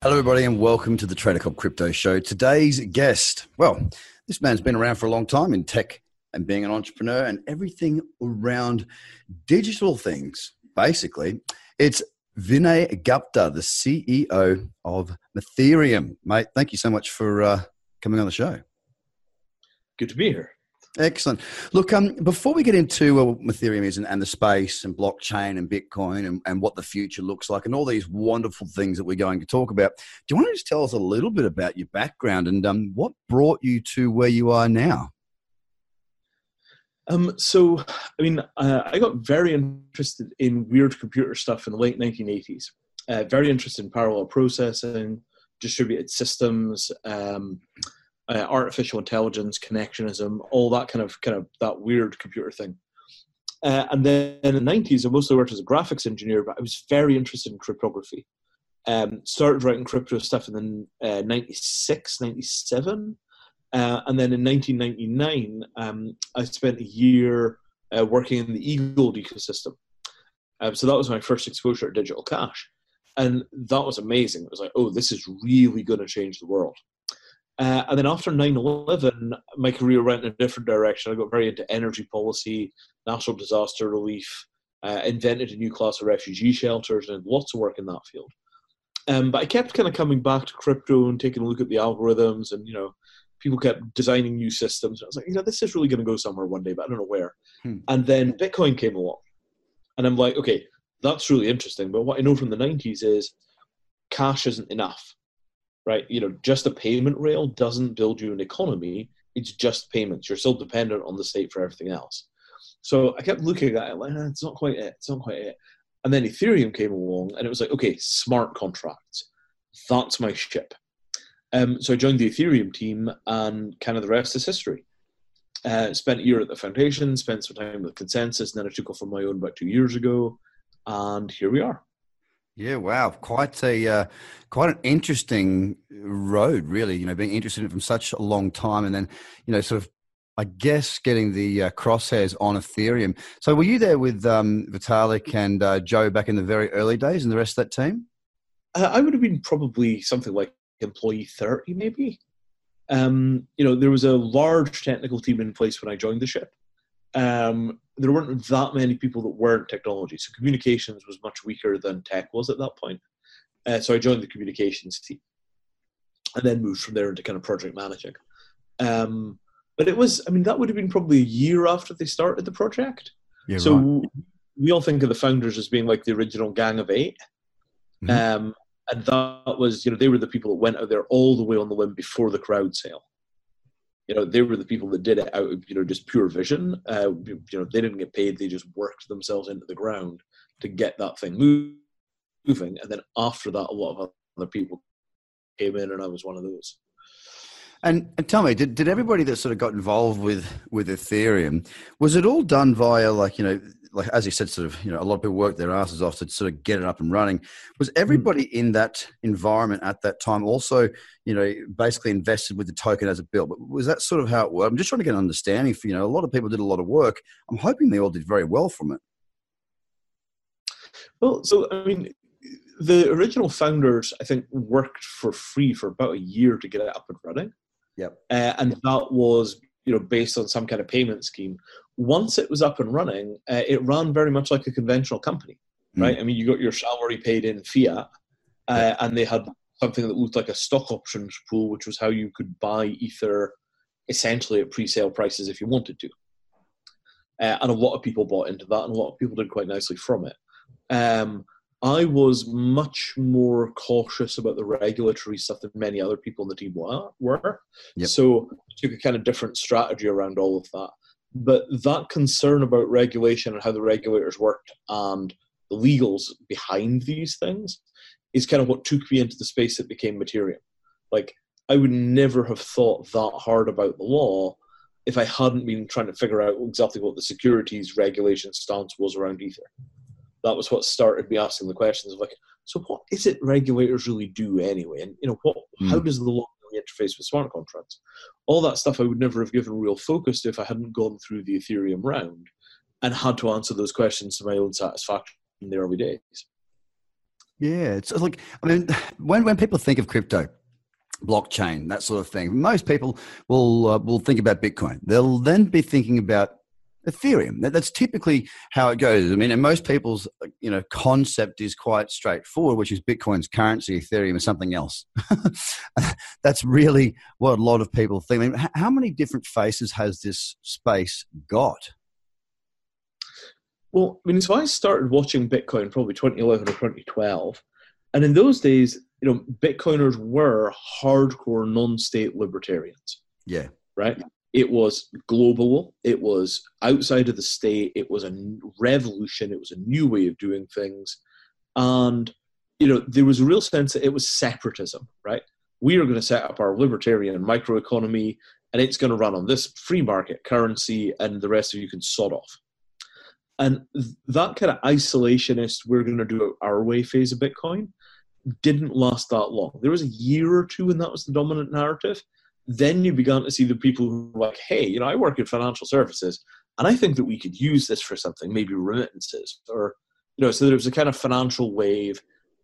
Hello, everybody, and welcome to the Trader Cobb Crypto Show. Today's guest, well, this man's been around for a long time in tech and being an entrepreneur and everything around digital things, basically. It's Vinay Gupta, the CEO of Mattereum. Mate, thank you so much for uh, coming on the show. Good to be here. Excellent. Look, um, before we get into uh, what Mattereum is and, and, the space and blockchain and Bitcoin and, and, what the future looks like and all these wonderful things that we're going to talk about, do you want to just tell us a little bit about your background and um, what brought you to where you are now? Um, so, I mean, uh, I got very interested in weird computer stuff in the late 1980s. Uh, very interested in parallel processing, distributed systems. Um, uh, artificial intelligence, connectionism, all that kind of kind of that weird computer thing. Uh, and then in the 90s, I mostly worked as a graphics engineer, but I was very interested in cryptography. Um, started writing crypto stuff in the uh, 96, 97. Uh, and then in 1999, um, I spent a year uh, working in the eGold ecosystem. Um, so that was my first exposure to digital cash. And that was amazing. It was like, oh, this is really going to change the world. Uh, and then after 9 11, my career went in a different direction. I got very into energy policy, natural disaster relief, uh, invented a new class of refugee shelters, and lots of work in that field. Um, but I kept kind of coming back to crypto and taking a look at the algorithms, and you know, people kept designing new systems. I was like, you know, this is really going to go somewhere one day, but I don't know where. Hmm. And then Bitcoin came along, and I'm like, okay, that's really interesting. But what I know from the 90s is cash isn't enough right? You know, just a payment rail doesn't build you an economy. It's just payments. You're still dependent on the state for everything else. So I kept looking at it like, it's not quite it. It's not quite it. And then Ethereum came along, and it was like, okay, smart contracts. That's my ship. Um, so I joined the Ethereum team, and kind of the rest is history. Uh, spent a year at the foundation, spent some time with ConsenSys, and then I took off on my own about two years ago, and here we are. Yeah, wow, quite a uh, quite an interesting road, really. You know, being interested in it from such a long time, and then you know, sort of, I guess, getting the uh, crosshairs on Ethereum. So, were you there with um, Vitalik and uh, Joe back in the very early days, and the rest of that team? Uh, I would have been probably something like employee thirty, maybe. Um, you know, there was a large technical team in place when I joined the ship. Um, there weren't that many people that weren't technology. So communications was much weaker than tech was at that point. Uh, so I joined the communications team, and then moved from there into kind of project managing. Um, but it was, I mean, that would have been probably a year after they started the project. Yeah, so right. we all think of the founders as being like the original gang of 8 mm-hmm. um, and that was, you know, they were the people that went out there all the way on the limb before the crowd sale you know they were the people that did it out of you know just pure vision. Uh, you know they didn't get paid they just worked themselves into the ground to get that thing moving. And then after that a lot of other people came in and i was one of those and, and, tell me, did, did everybody that sort of got involved with with Ethereum was it all done via like you know like as you said, sort of, you know, a lot of people worked their asses off to sort of get it up and running. Was hmm. everybody in that environment at that time also, you know, basically invested with the token as a bill? But was that sort of how it worked? I'm just trying to get an understanding for, you know, a lot of people did a lot of work. I'm hoping they all did very well from it. Well, so, I mean, the original founders, I think, worked for free for about a year to get it up and running. Yep. Uh, and that was you know based on some kind of payment scheme. Once it was up and running uh, it ran very much like a conventional company mm. right? I mean you got your salary paid in fiat uh, and they had something that looked like a stock options pool which was how you could buy ether essentially at pre-sale prices if you wanted to. Uh, and a lot of people bought into that and a lot of people did quite nicely from it. Um, I was much more cautious about the regulatory stuff than many other people in the team were. Yep. So took a kind of different strategy around all of that. But that concern about regulation and how the regulators worked and the legals behind these things is kind of what took me into the space that became Mattereum. Like I would never have thought that hard about the law if I hadn't been trying to figure out exactly what the securities regulation stance was around Ether that was what started me asking the questions of like, so what is it regulators really do anyway? And you know, what mm. how does the law really interface with smart contracts? All that stuff I would never have given real focus to if I hadn't gone through the Ethereum round and had to answer those questions to my own satisfaction in the early days. Yeah, it's like I mean, when when people think of crypto, blockchain, that sort of thing, most people will uh, will think about Bitcoin. They'll then be thinking about Ethereum. That, that's typically how it goes. I mean, and most people's you know concept is quite straightforward, which is Bitcoin's currency, Ethereum is something else. that's really what a lot of people think. I mean, how many different faces has this space got? Well, I mean, so I started watching Bitcoin probably 2011 or 2012, and in those days, you know, Bitcoiners were hardcore non-state libertarians. Yeah. Right. It was global. It was outside of the state. It was a revolution. It was a new way of doing things, and you know, there was a real sense that it was separatism. Right. We are going to set up our libertarian microeconomy, and it's going to run on this free market currency, and the rest of you can sod off and that kind of isolationist, we're going to do it our way phase of Bitcoin didn't last that long. There was a year or two when that was the dominant narrative. Then you began to see the people who were like, hey, you know, I work in financial services and I think that we could use this for something, maybe remittances or, you know, so there was a kind of financial wave.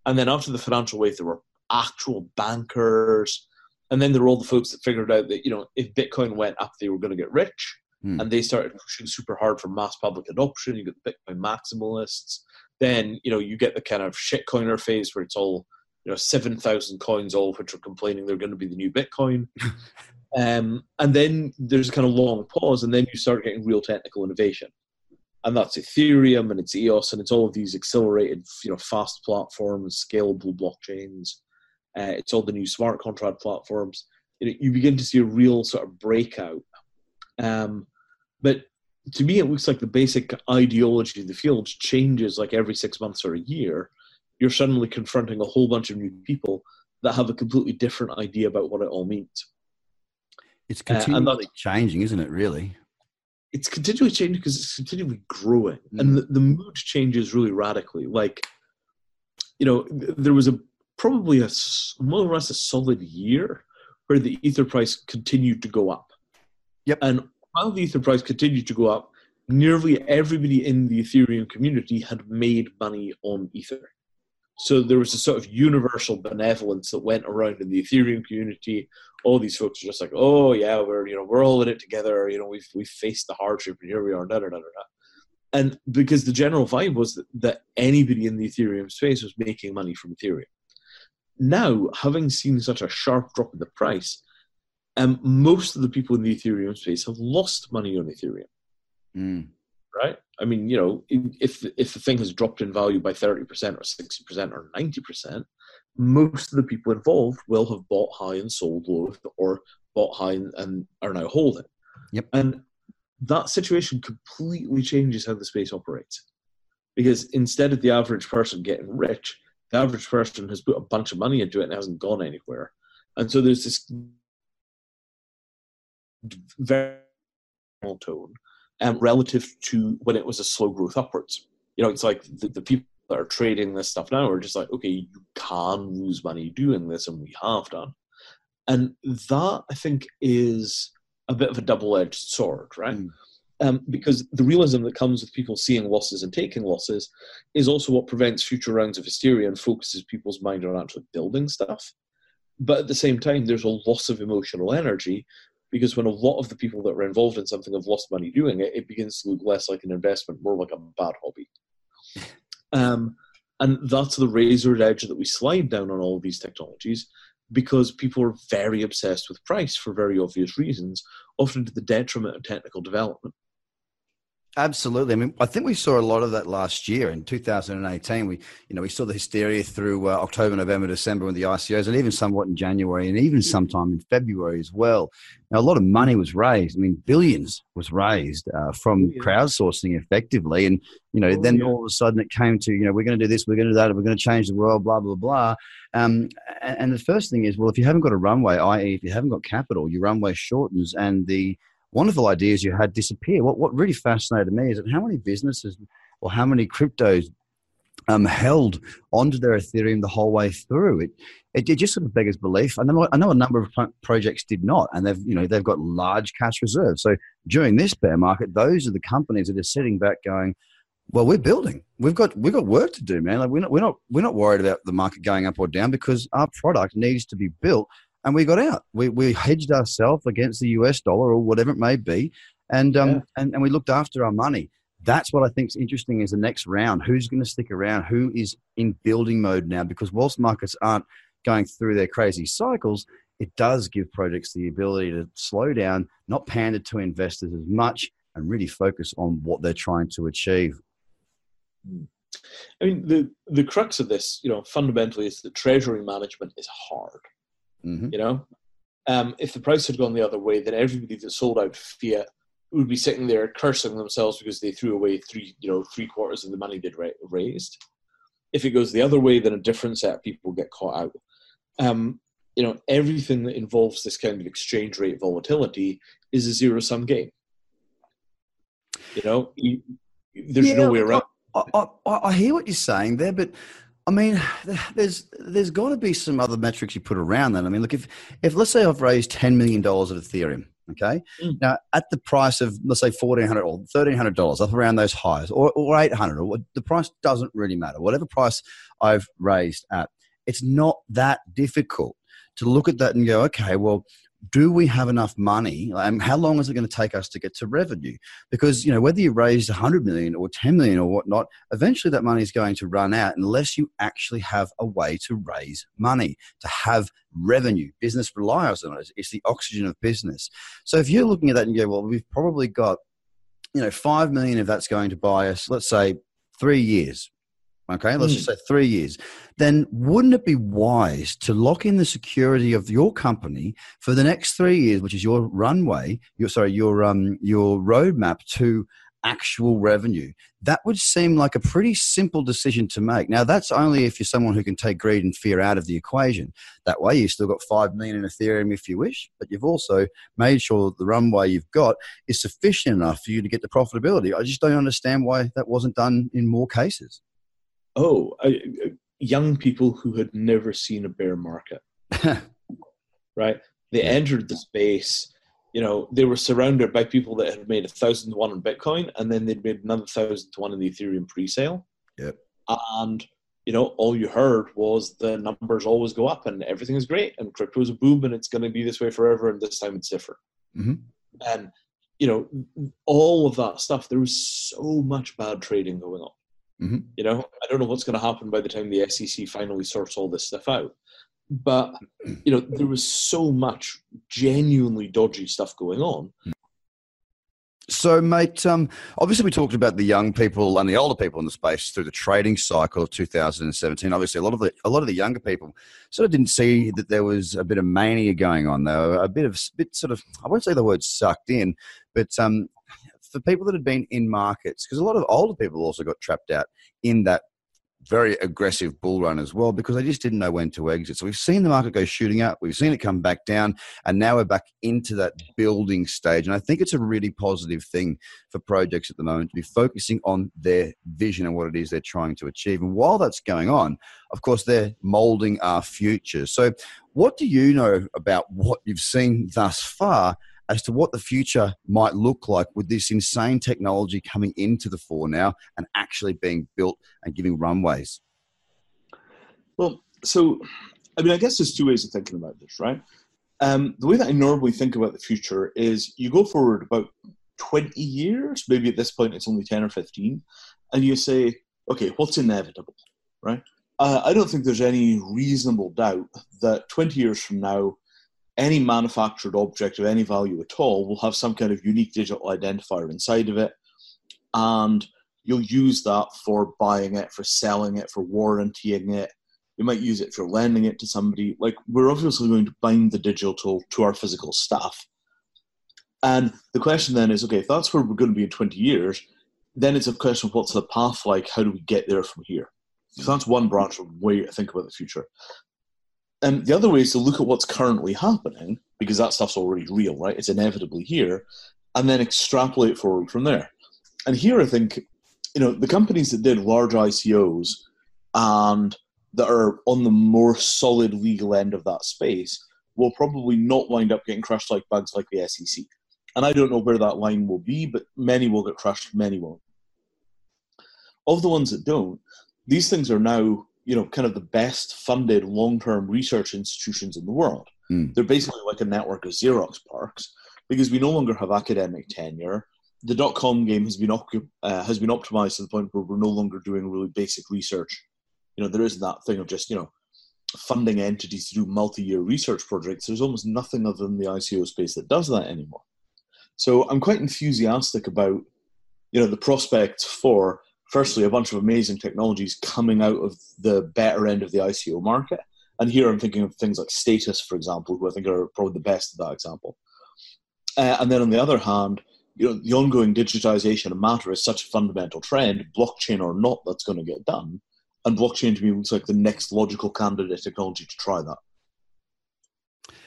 And then after the financial wave, there were actual bankers. And then there were all the folks that figured out that, you know, if Bitcoin went up, they were going to get rich. Hmm. And they started pushing super hard for mass public adoption. You get the Bitcoin maximalists. Then you know you get the kind of shitcoiner phase where it's all you know seven thousand coins, all of which are complaining they're going to be the new Bitcoin. um, and then there's a kind of long pause, and then you start getting real technical innovation, and that's Ethereum and it's EOS and it's all of these accelerated, you know, fast platforms, scalable blockchains. Uh, it's all the new smart contract platforms. You, know, you begin to see a real sort of breakout. Um, but to me, it looks like the basic ideology of the field changes like every six months or a year. You're suddenly confronting a whole bunch of new people that have a completely different idea about what it all means. It's continually uh, changing, isn't it? Really, it's continually changing because it's continually growing, mm. and the, the mood changes really radically. Like, you know, there was a probably a more or less a solid year where the ether price continued to go up. Yep. And while the Ether price continued to go up, nearly everybody in the Ethereum community had made money on Ether. So there was a sort of universal benevolence that went around in the Ethereum community. All these folks are just like, oh yeah, we're you know we're all in it together. You know we've we've faced the hardship and here we are. Da, da, da, da. And because the general vibe was that, that anybody in the Ethereum space was making money from Ethereum. Now, having seen such a sharp drop in the price, um, most of the people in the Ethereum space have lost money on Ethereum. Mm. Right? I mean, you know, if if the thing has dropped in value by thirty percent or sixty percent or ninety percent, most of the people involved will have bought high and sold low, or bought high and, and are now holding. Yep. And that situation completely changes how the space operates, because instead of the average person getting rich, the average person has put a bunch of money into it and hasn't gone anywhere. And so there's this very tone um, relative to when it was a slow growth upwards. You know, it's like the, the people that are trading this stuff now are just like, okay, you can lose money doing this, and we have done. And that I think is a bit of a double-edged sword, right? Mm. Um, because the realism that comes with people seeing losses and taking losses is also what prevents future rounds of hysteria and focuses people's mind on actually building stuff. But at the same time, there's a loss of emotional energy because when a lot of the people that were involved in something have lost money doing it, it begins to look less like an investment, more like a bad hobby. Um, and that's the razor edge that we slide down on all of these technologies because people are very obsessed with price for very obvious reasons, often to the detriment of technical development. Absolutely. I mean, I think we saw a lot of that last year in 2018. We, you know, we saw the hysteria through uh, October, November, December with the ICOs, and even somewhat in January, and even sometime in February as well. Now, a lot of money was raised. I mean, billions was raised uh, from yeah. crowdsourcing effectively, and you know, oh, then yeah. all of a sudden it came to, you know, we're going to do this, we're going to do that, we're going to change the world, blah blah blah. Um, and, and the first thing is, well, if you haven't got a runway, i.e., if you haven't got capital, your runway shortens, and the wonderful ideas you had disappear. What, what really fascinated me is that how many businesses or how many cryptos um, held onto their Ethereum the whole way through. It, it, it, just sort of beggars belief. I know, I know a number of projects did not, and they've you know they've got large cash reserves. So during this bear market, those are the companies that are sitting back going, Well, we're building. We've got we've got work to do, man. Like we're not we're not we're not worried about the market going up or down because our product needs to be built, and we got out. We we hedged ourselves against the U.S. dollar or whatever it may be, and um yeah. and, and we looked after our money. That's what I think is interesting is the next round. Who's going to stick around? Who is in building mode now? Because whilst markets aren't going through their crazy cycles, it does give projects the ability to slow down, not pander to investors as much, and really focus on what they're trying to achieve. Hmm. I mean, the the crux of this, you know, fundamentally is that treasury management is hard. Mm-hmm. You know, um, if the price had gone the other way, then everybody that sold out fiat would be sitting there cursing themselves because they threw away three, you know, three quarters of the money they'd raised. If it goes the other way, then a different set of people get caught out. Um, you know, everything that involves this kind of exchange rate volatility is a zero sum game. You know, you, there's yeah, no way around. I, I, I, hear what you're saying there, but I mean, there's there's got to be some other metrics you put around that. I mean, look, if if let's say I've raised ten million dollars of Ethereum, okay, mm. now at the price of let's say fourteen hundred or thirteen hundred dollars, up around those highs, or or eight hundred, or the price doesn't really matter. Whatever price I've raised at, it's not that difficult to look at that and go, okay, well, do we have enough money? And how long is it going to take us to get to revenue? Because you know whether you raise 100 million or 10 million or whatnot eventually that money is going to run out unless you actually have a way to raise money to have revenue. Business relies on it. It's the oxygen of business. So if you're looking at that and you go well we've probably got you know 5 million if that's going to buy us let's say three years okay, let's mm. just say three years, then wouldn't it be wise to lock in the security of your company for the next three years, which is your runway, your sorry, your um your roadmap to actual revenue. That would seem like a pretty simple decision to make. Now, that's only if you're someone who can take greed and fear out of the equation. That way, you've still got 5 million in Ethereum if you wish, but you've also made sure that the runway you've got is sufficient enough for you to get the profitability. I just don't understand why that wasn't done in more cases oh, uh, young people who had never seen a bear market, right? They entered the space. You know, they were surrounded by people that had made a thousand to one in Bitcoin, and then they'd made another thousand to one in the Ethereum pre-sale. Yep. And you know, all you heard was the numbers always go up and everything is great and crypto is a boom and it's going to be this way forever and this time it's different. Mm-hmm. And you know, all of that stuff. There was so much bad trading going on. Mm-hmm. You know, I don't know what's going to happen by the time the SEC finally sorts all this stuff out. But you know, there was so much genuinely dodgy stuff going on. So, mate, um, obviously we talked about the young people and the older people in the space through the trading cycle of 2017. Obviously, a lot of the a lot of the younger people sort of didn't see that there was a bit of mania going on. Were a bit of bit sort of I won't say the word sucked in, but um, for people that had been in markets, because a lot of older people also got trapped out in that very aggressive bull run as well because they just didn't know when to exit. So we've seen the market go shooting up, we've seen it come back down, and now we're back into that building stage. And I think it's a really positive thing for projects at the moment to be focusing on their vision and what it is they're trying to achieve. And while that's going on, of course, they're molding our future. So, what do you know about what you've seen thus far? As to what the future might look like with this insane technology coming into the fore now and actually being built and giving runways? Well, so I mean, I guess there's two ways of thinking about this, right? Um, the way that I normally think about the future is you go forward about 20 years, maybe at this point it's only 10 or 15, and you say, okay, what's inevitable, right? Uh, I don't think there's any reasonable doubt that 20 years from now, any manufactured object of any value at all will have some kind of unique digital identifier inside of it. And you'll use that for buying it, for selling it, for warrantying it. You might use it for lending it to somebody. Like, we're obviously going to bind the digital to our physical stuff. And the question then is okay, if that's where we're going to be in 20 years, then it's a question of what's the path like? How do we get there from here? So mm. that's one branch of way to think about the future. And the other way is to look at what's currently happening, because that stuff's already real, right? It's inevitably here, and then extrapolate forward from there. And here I think, you know, the companies that did large ICOs and that are on the more solid legal end of that space will probably not wind up getting crushed like bugs like the SEC. And I don't know where that line will be, but many will get crushed, many won't. of the ones that don't, these things are now you know kind of the best funded long term research institutions in the world. Mm. They're basically like a network of Xerox PARCs because we no longer have academic tenure. The dot com game has been uh, has been optimized to the point where we're no longer doing really basic research. You know, there isn't that thing of just you know funding entities to do multi-year research projects. There's almost nothing other than the ICO space that does that anymore. So I'm quite enthusiastic about you know the prospects for firstly a bunch of amazing technologies coming out of the better end of the ICO market. And here I'm thinking of things like Status, for example, who I think are probably the best of that example. Uh, and then on the other hand, you know, the ongoing digitization of matter is such a fundamental trend, blockchain or not, that's going to get done. And blockchain to me looks like the next logical candidate technology to try that.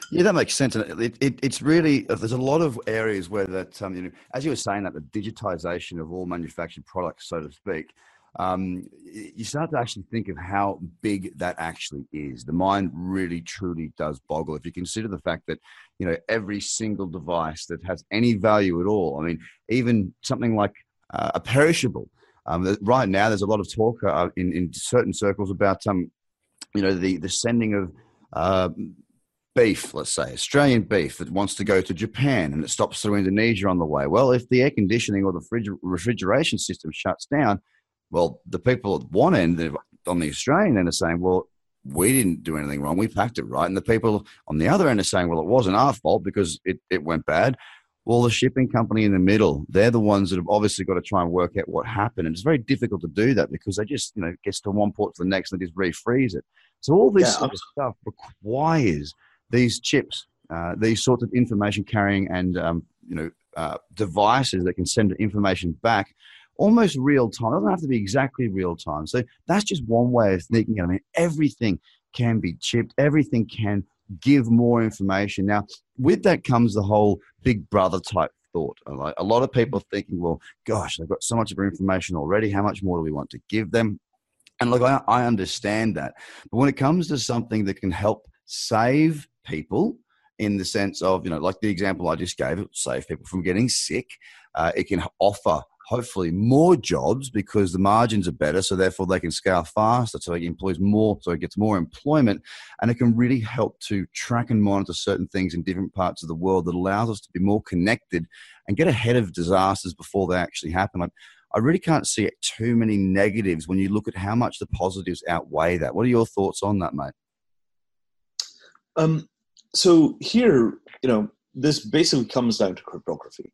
Yeah, that makes sense. And it, it, it's really, there's a lot of areas where that, um, you know, as you were saying, that the digitization of all manufactured products, so to speak, um, you start to actually think of how big that actually is. The mind really, truly does boggle. If you consider the fact that, you know, every single device that has any value at all, I mean, even something like uh, a perishable. Um, right now, there's a lot of talk uh, in, in certain circles about, um, you know, the, the sending of uh, beef, let's say, Australian beef that wants to go to Japan and it stops through Indonesia on the way. Well, if the air conditioning or the refrigeration system shuts down, well, the people at one end on the Australian end are saying, well, we didn't do anything wrong. We packed it right. And the people on the other end are saying, well, it wasn't our fault because it, it went bad. Well, the shipping company in the middle, they're the ones that have obviously got to try and work out what happened. And it's very difficult to do that because they just, you know, gets to one port to the next and they just refreeze it. So all this yeah, sort of stuff requires these chips, uh, these sorts of information carrying and, um, you know, uh, devices that can send information back almost real time. It doesn't have to be exactly real time. So that's just one way of thinking. I mean, everything can be chipped, everything can give more information. Now, with that comes the whole big brother type thought. A lot of people thinking, well, gosh, they've got so much of information already. How much more do we want to give them? And look, I, I understand that. But when it comes to something that can help save people, in the sense of, you know, like the example I just gave, it save people from getting sick. Uh, it can offer hopefully more jobs because the margins are better, so therefore they can scale faster, so it employs more, so it gets more employment, and it can really help to track and monitor certain things in different parts of the world that allows us to be more connected and get ahead of disasters before they actually happen. I, I really can't see too many negatives when you look at how much the positives outweigh that. What are your thoughts on that, mate? Um, so here, you know, this basically comes down to cryptography.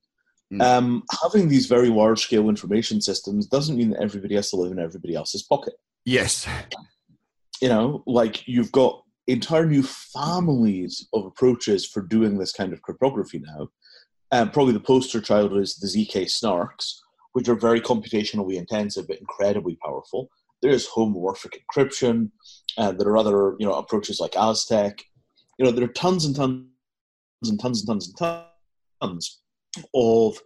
Mm. Um, having these very large scale information systems doesn't mean that everybody has to live in everybody else's pocket. Yes. You know, like you've got entire new families of approaches for doing this kind of cryptography now. Um, probably the poster child is the zk-SNARKs, which are very computationally intensive but incredibly powerful. There is homomorphic encryption. Uh, there are other, you know, approaches like Aztec. You know, there are tons and tons and tons and tons and tons of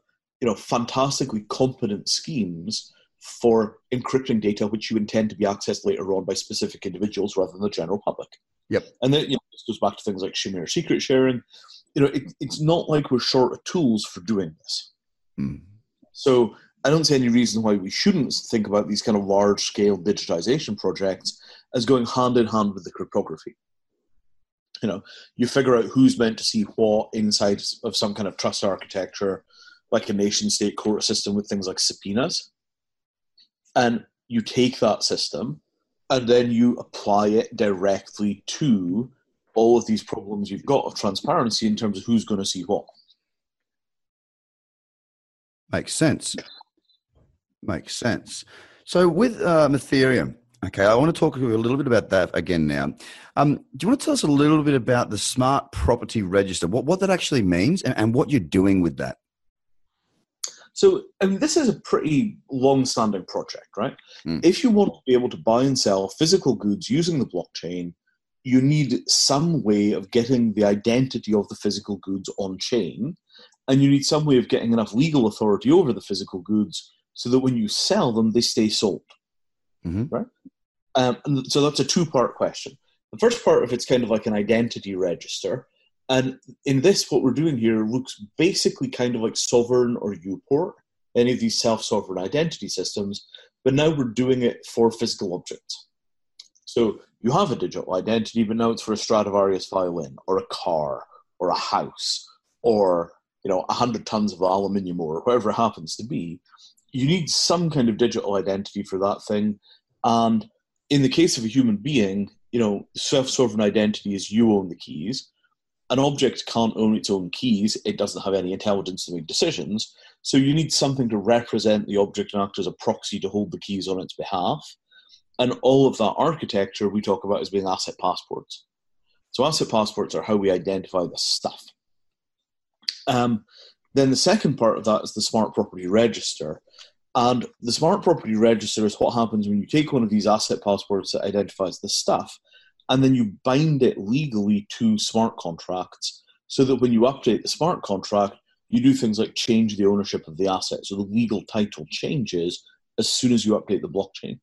you know fantastically competent schemes for encrypting data which you intend to be accessed later on by specific individuals rather than the general public. Yep. And then you know, this goes back to things like Shamir secret sharing. You know, it, it's not like we're short of tools for doing this. Mm. So I don't see any reason why we shouldn't think about these kind of large scale digitization projects as going hand in hand with the cryptography you know you figure out who's meant to see what inside of some kind of trust architecture like a nation state court system with things like subpoenas. And you take that system and then you apply it directly to all of these problems you've got of transparency in terms of who's going to see what. Makes sense. Makes sense. So with um, Mattereum Okay, I want to talk to you a little bit about that again now. Um, do you want to tell us a little bit about the Smart Property Register, what, what that actually means, and, and what you're doing with that? So, I mean, this is a pretty long standing project, right? Mm. If you want to be able to buy and sell physical goods using the blockchain, you need some way of getting the identity of the physical goods on chain, and you need some way of getting enough legal authority over the physical goods so that when you sell them, they stay sold mm-hmm. right? Um, and so that's a two part question. The first part of it's kind of like an identity register. And in this, what we're doing here looks basically kind of like Sovrin or uPort, any of these self sovereign identity systems. but now we're doing it for physical objects. So you have a digital identity, but now it's for a Stradivarius violin or a car or a house or you know, 100 tons of aluminium or whatever it happens to be, you need some kind of digital identity for that thing. And in the case of a human being, you know, self sovereign identity is you own the keys. An object can't own its own keys, it doesn't have any intelligence to make decisions. So you need something to represent the object and act as a proxy to hold the keys on its behalf. And all of that architecture we talk about as being asset passports. So asset passports are how we identify the stuff. Um, then the second part of that is the smart property register. And the smart property register is what happens when you take one of these asset passports that identifies the stuff and then you bind it legally to smart contracts so that when you update the smart contract, you do things like change the ownership of the asset. So the legal title changes as soon as you update the blockchain.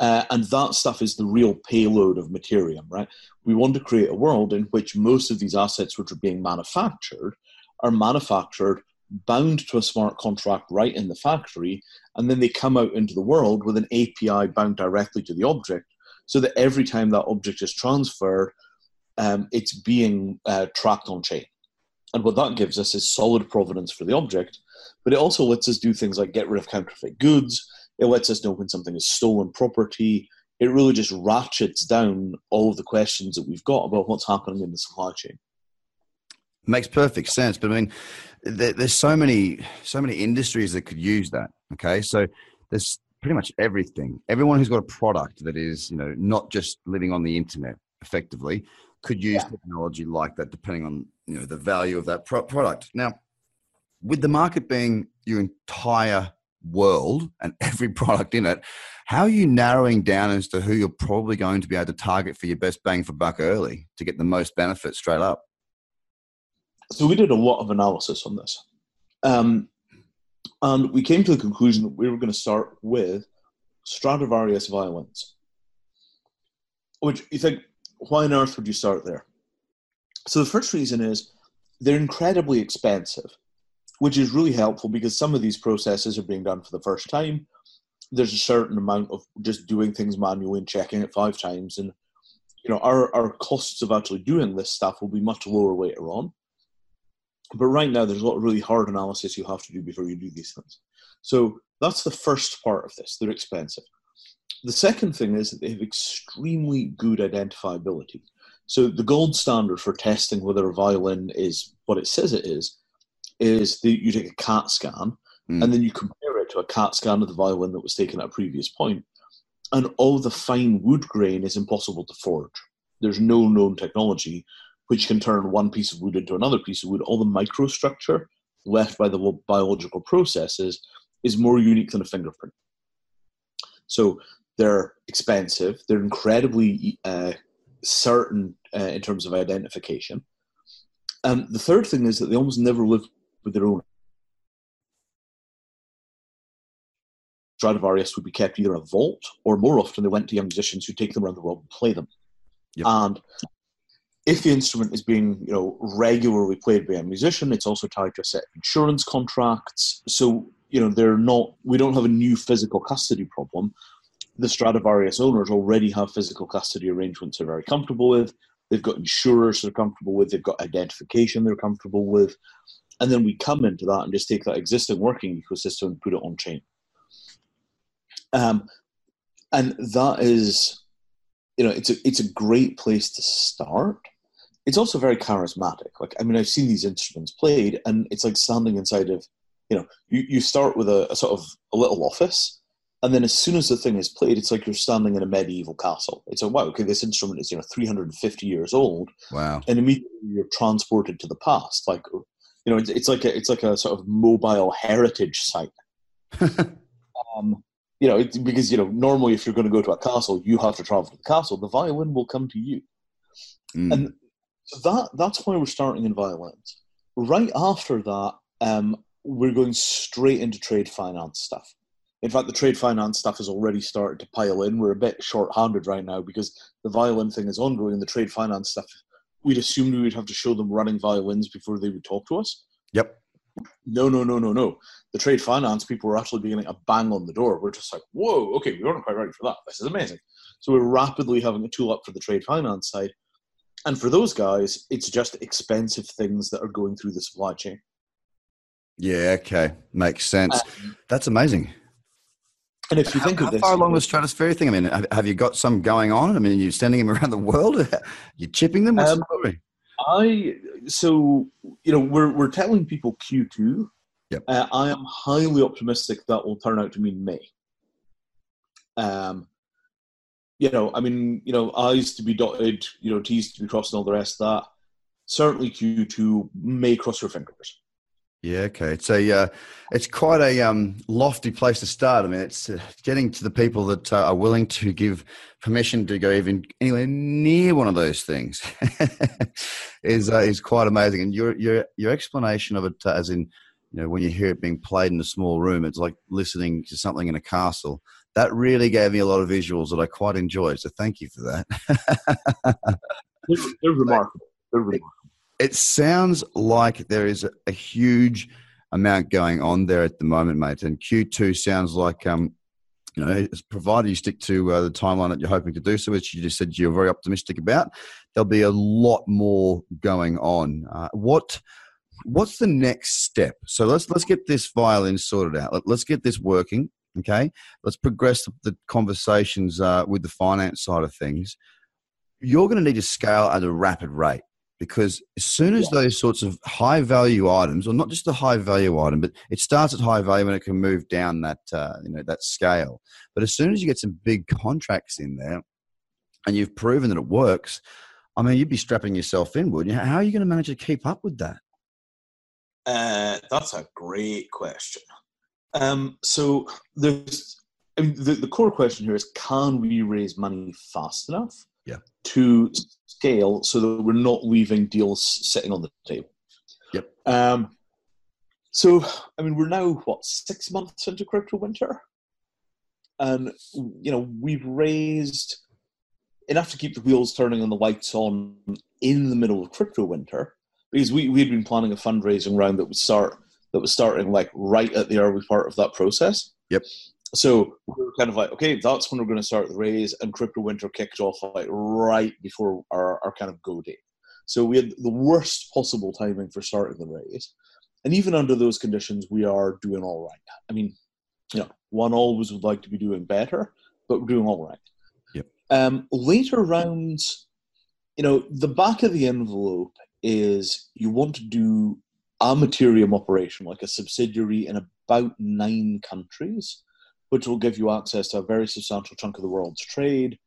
Uh, and that stuff is the real payload of Mattereum, right? We want to create a world in which most of these assets which are being manufactured are manufactured, bound to a smart contract right in the factory, and then they come out into the world with an API bound directly to the object, so that every time that object is transferred, um, it's being uh, tracked on chain. And what that gives us is solid provenance for the object, but it also lets us do things like get rid of counterfeit goods it lets us know when something is stolen property. It really just ratchets down all of the questions that we've got about what's happening in the supply chain. Makes perfect sense, but I mean, there's so many so many industries that could use that. Okay, so there's pretty much everything. Everyone who's got a product that is, you know, not just living on the internet effectively, could use yeah. technology like that, depending on you know the value of that pro- product. Now, with the market being your entire world and every product in it, how are you narrowing down as to who you're probably going to be able to target for your best bang for buck early to get the most benefit straight up? So we did a lot of analysis on this. Um, and we came to the conclusion that we were going to start with Stradivarius violins. Which you think, why on earth would you start there? So the first reason is they're incredibly expensive which is really helpful because some of these processes are being done for the first time. There's a certain amount of just doing things manually and checking it five times, and you know our our costs of actually doing this stuff will be much lower later on. But right now, there's a lot of really hard analysis you have to do before you do these things. So that's the first part of this. They're expensive. The second thing is that they have extremely good identifiability. So the gold standard for testing whether a violin is what it says it is is that you take a CAT scan mm. and then you compare it to a CAT scan of the violin that was taken at a previous point, and all the fine wood grain is impossible to forge. There's no known technology which can turn one piece of wood into another piece of wood. All the microstructure left by the biological processes is more unique than a fingerprint. So they're expensive. They're incredibly uh, certain uh, in terms of identification. And the third thing is that they almost never live with their own. Stradivarius would be kept either in a vault or more often they went to young musicians who take them around the world and play them. Yep. And if the instrument is being you know regularly played by a musician, it's also tied to a set of insurance contracts. So you know they're not. We don't have a new physical custody problem. The Stradivarius owners already have physical custody arrangements they're very comfortable with. They've got insurers they're comfortable with. They've got identification they're comfortable with and then we come into that and just take that existing working ecosystem and put it on chain. Um, and that is, you know, it's a it's a great place to start. It's also very charismatic. Like I mean, I've seen these instruments played, and it's like standing inside of, you know, you, you start with a, a sort of a little office, and then as soon as the thing is played, it's like you're standing in a medieval castle. It's like, wow, okay, this instrument is you know 350 years old. Wow. And immediately you're transported to the past. Like you know, it's, it's like a, it's like a sort of mobile heritage site. um, you know, it's because you know normally if you're going to go to a castle, you have to travel to the castle. The violin will come to you, mm. and so that that's why we're starting in violins. Right after that, um, we're going straight into trade finance stuff. In fact, the trade finance stuff has already started to pile in. We're a bit short-handed right now because the violin thing is ongoing, and the trade finance stuff we'd assumed we would have to show them running violins before they would talk to us. Yep. No, no, no, no, no. The trade finance people were actually beginning a bang on the door. We're just like, whoa, okay, we weren't quite ready for that. This is amazing. So we're rapidly having a tool up for the trade finance side. And for those guys, it's just expensive things that are going through the supply chain. Yeah, okay. Makes sense. Um, That's amazing. And if you how, think how of this, How far along the stratospheric thing? I mean, have, have, you got some going on? I mean, you're sending them around the world. you're chipping them. What's um, the? I so you know we're we're telling people Q2. Yep. Uh, I am highly optimistic that will turn out to mean May. Um, you know, I mean, you know, I's to be dotted, you know, T's to be crossed, and all the rest of that. Certainly, Q2 may cross your fingers. Yeah, okay. It's a uh, it's quite a um, lofty place to start. I mean, it's uh, getting to the people that uh, are willing to give permission to go even anywhere near one of those things is uh, is quite amazing. And your your your explanation of it, uh, as in, you know, when you hear it being played in a small room, it's like listening to something in a castle. That really gave me a lot of visuals that I quite enjoyed. So thank you for that. they're, they're remarkable. They're remarkable it sounds like there is a, a, huge amount going on there at the moment, mate. And Q2 sounds like, um, you know, provided you stick to uh, the timeline that you're hoping to do so, which you just said you're very optimistic about, there'll be a lot more going on. Uh, what what's the next step? So let's let's get this violin sorted out. Let, us get this working. Okay, let's progress the conversations uh, with the finance side of things. You're going to need to scale at a rapid rate because as soon as those sorts of high value items, or not just the high value item, but it starts at high value and it can move down that uh, you know that scale. But as soon as you get some big contracts in there, and you've proven that it works, I mean, you'd be strapping yourself in, wouldn't you? How are you going to manage to keep up with that? Uh, that's a great question. Um, so there's, I mean, the, the core question here is: Can we raise money fast enough? Yeah. To scale so that we're not leaving deals sitting on the table. Yep. Um, so, I mean, we're now, what, six months into crypto winter? And, you know, we've raised enough to keep the wheels turning and the lights on in the middle of crypto winter because we, we had been planning a fundraising round that would start that was starting like right at the early part of that process. Yep so we were kind of like, okay, that's when we're going to start the raise, and crypto winter kicked off like right before our, our kind of go date. So we had the worst possible timing for starting the raise, and even under those conditions, we are doing all right. I mean, you know, one always would like to be doing better, but we're doing all right. Yep. Um, later rounds, you know, the back of the envelope is you want to do a Mattereum operation, like a subsidiary in about nine countries which will give you access to a very substantial chunk of the world's trade.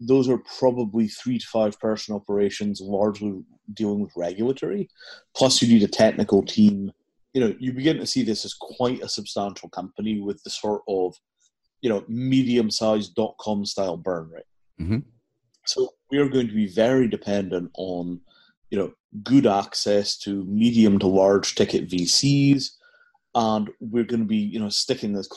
Those are probably three to five person operations, largely dealing with regulatory. Plus, you need a technical team. You know, you begin to see this as quite a substantial company with the sort of, you know, medium sized dot com style burn rate. Mm-hmm. So we are going to be very dependent on, you know, good access to medium to large ticket VCs, and we're going to be, you know, sticking this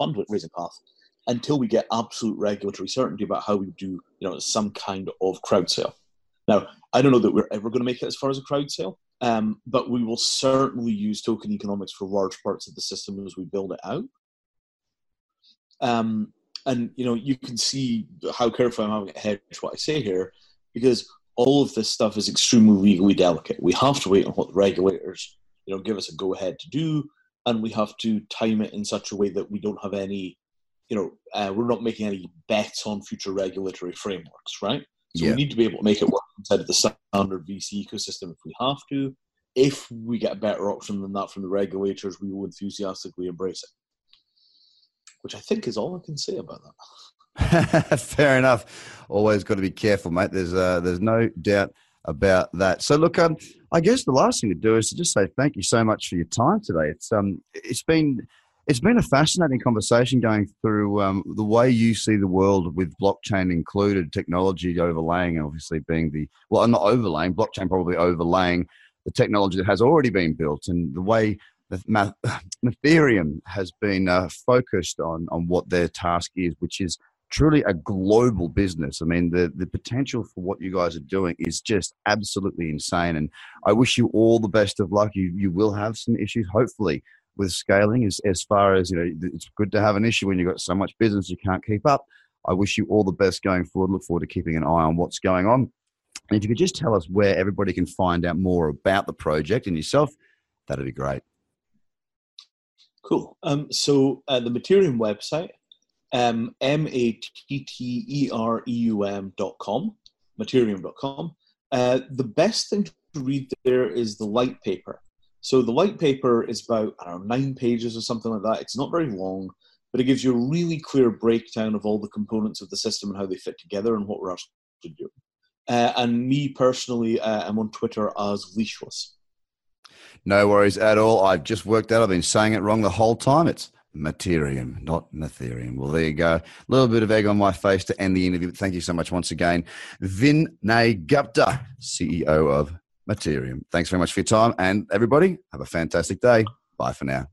fundraising path until we get absolute regulatory certainty about how we do, you know, some kind of crowd sale. Now, I don't know that we're ever going to make it as far as a crowd sale, um, but we will certainly use token economics for large parts of the system as we build it out. Um, and you know, you can see how careful I'm having to hedge what I say here, because all of this stuff is extremely legally delicate. We have to wait on what the regulators, you know, give us a go ahead to do and we have to time it in such a way that we don't have any, you know, uh, we're not making any bets on future regulatory frameworks, right? So yeah. we need to be able to make it work inside of the standard VC ecosystem if we have to. If we get a better option than that from the regulators, we will enthusiastically embrace it. Which I think is all I can say about that. Fair enough. Always got to be careful, mate. There's uh, there's no doubt about that. So look, um, I guess the last thing to do is to just say thank you so much for your time today. It's um, it's been it's been a fascinating conversation going through um, the way you see the world with blockchain included, technology overlaying, obviously being the well, not overlaying, blockchain probably overlaying the technology that has already been built, and the way Mattereum has been uh, focused on on what their task is, which is truly a global business. I mean, the, the potential for what you guys are doing is just absolutely insane. And I wish you all the best of luck. You, you will have some issues, hopefully, with scaling as, as far as, you know, it's good to have an issue when you've got so much business you can't keep up. I wish you all the best going forward. Look forward to keeping an eye on what's going on. And if you could just tell us where everybody can find out more about the project and yourself, that'd be great. Cool. Um, so uh, the Mattereum website, um, M-A-T-T-E-R-E-U-M dot com, Mattereum.com. Uh, the best thing to read there is the light paper. So the light paper is about, I don't know, nine pages or something like that. It's not very long, but it gives you a really clear breakdown of all the components of the system and how they fit together and what we're actually doing. Uh, and me personally, uh, I'm on Twitter as Leashless. No worries at all. I've just worked out I've been saying it wrong the whole time. It's Mattereum, not Ethereum. Well, there you go. A little bit of egg on my face to end the interview. Thank you so much once again. Vinay Gupta, CEO of Mattereum. Thanks very much for your time. And everybody, have a fantastic day. Bye for now.